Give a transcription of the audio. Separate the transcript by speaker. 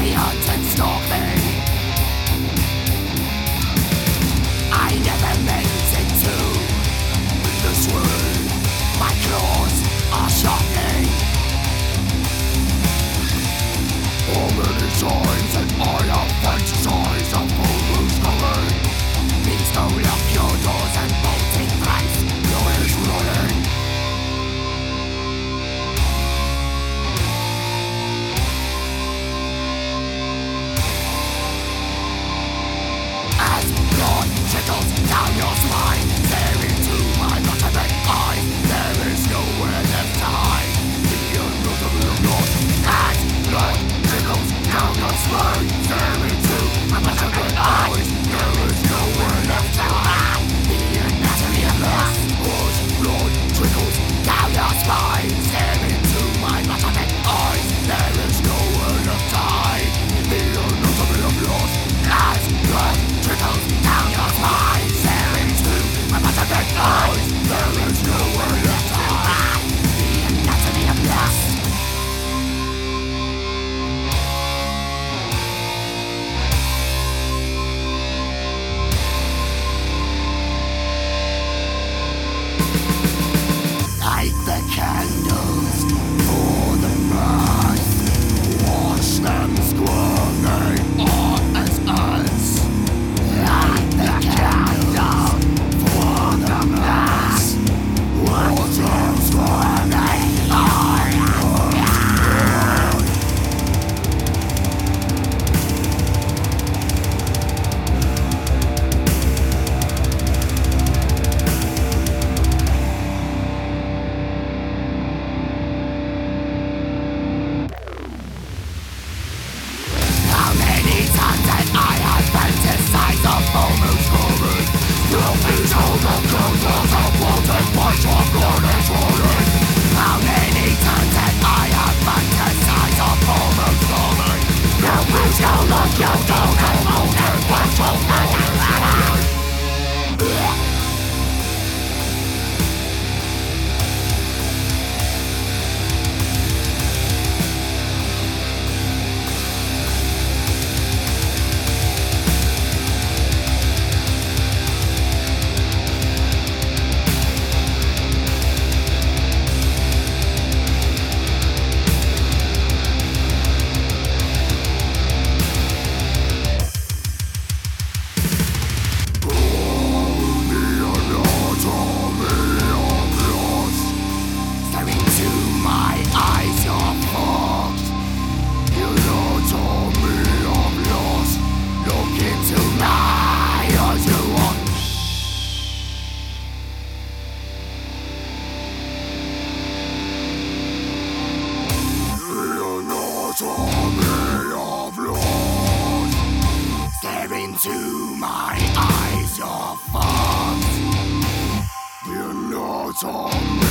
Speaker 1: be on Light the candle. Into my eyes, your thoughts. You're not all